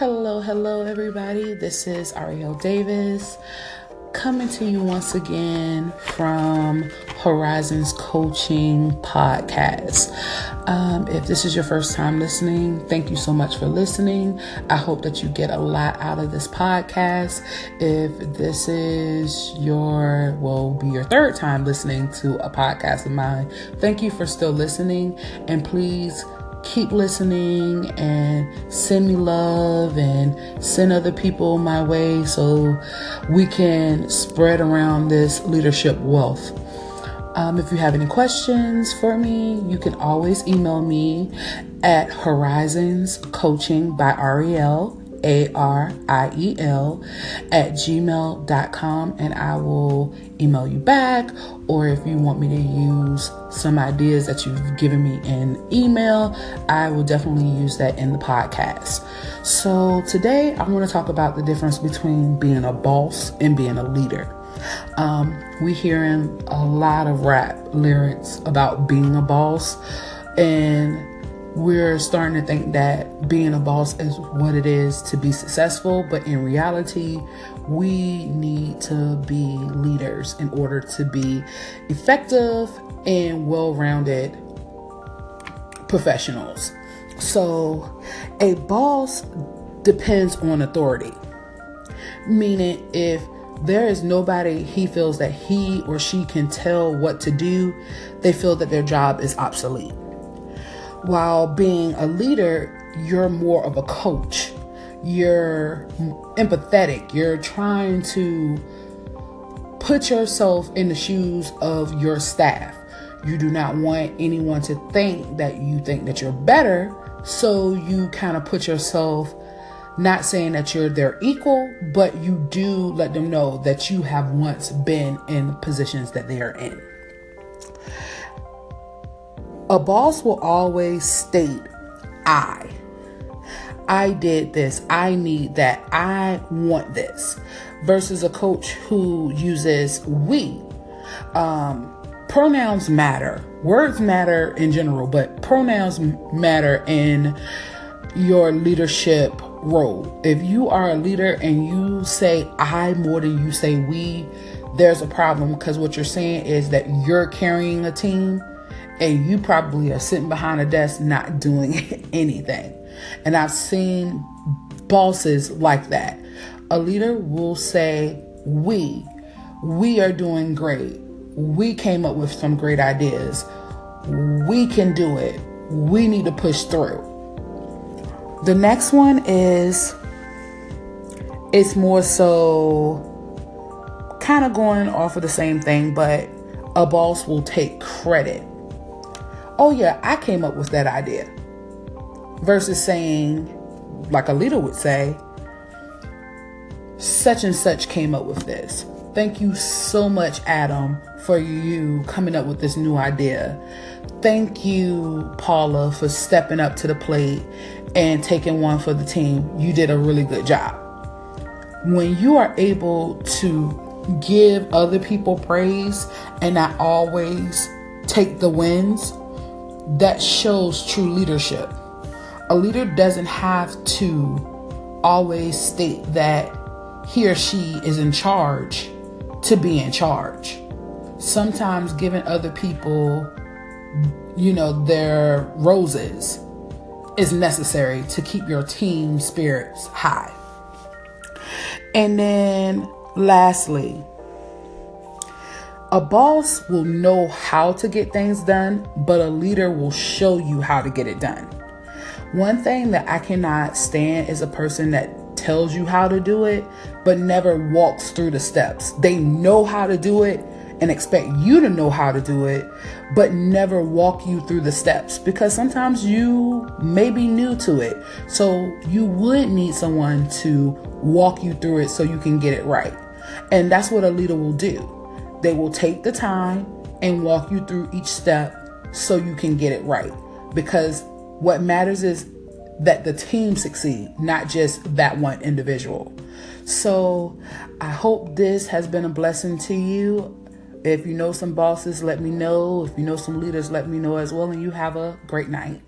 Hello, hello, everybody. This is Ariel Davis coming to you once again from Horizons Coaching Podcast. Um, if this is your first time listening, thank you so much for listening. I hope that you get a lot out of this podcast. If this is your, will be your third time listening to a podcast of mine, thank you for still listening. And please keep listening and send me love and send other people my way so we can spread around this leadership wealth. Um, if you have any questions for me, you can always email me at Horizons Coaching by Ariel a R I E L, at gmail.com, and I will email you back. Or if you want me to use some ideas that you've given me in email, I will definitely use that in the podcast. So today I want to talk about the difference between being a boss and being a leader. Um, we hearing a lot of rap lyrics about being a boss and we're starting to think that being a boss is what it is to be successful, but in reality, we need to be leaders in order to be effective and well rounded professionals. So, a boss depends on authority, meaning, if there is nobody he feels that he or she can tell what to do, they feel that their job is obsolete. While being a leader, you're more of a coach. You're empathetic. You're trying to put yourself in the shoes of your staff. You do not want anyone to think that you think that you're better. So you kind of put yourself, not saying that you're their equal, but you do let them know that you have once been in positions that they are in. A boss will always state, I. I did this. I need that. I want this. Versus a coach who uses we. Um, pronouns matter. Words matter in general, but pronouns matter in your leadership role. If you are a leader and you say I more than you say we, there's a problem because what you're saying is that you're carrying a team and you probably are sitting behind a desk not doing anything. And I've seen bosses like that. A leader will say, We, we are doing great. We came up with some great ideas. We can do it. We need to push through. The next one is it's more so kind of going off of the same thing, but a boss will take credit oh yeah, I came up with that idea. Versus saying, like a leader would say, such and such came up with this. Thank you so much, Adam, for you coming up with this new idea. Thank you, Paula, for stepping up to the plate and taking one for the team. You did a really good job. When you are able to give other people praise and not always take the wins, that shows true leadership. A leader doesn't have to always state that he or she is in charge to be in charge. Sometimes giving other people, you know, their roses is necessary to keep your team spirits high. And then lastly, a boss will know how to get things done, but a leader will show you how to get it done. One thing that I cannot stand is a person that tells you how to do it, but never walks through the steps. They know how to do it and expect you to know how to do it, but never walk you through the steps because sometimes you may be new to it. So you would need someone to walk you through it so you can get it right. And that's what a leader will do. They will take the time and walk you through each step so you can get it right. Because what matters is that the team succeed, not just that one individual. So I hope this has been a blessing to you. If you know some bosses, let me know. If you know some leaders, let me know as well. And you have a great night.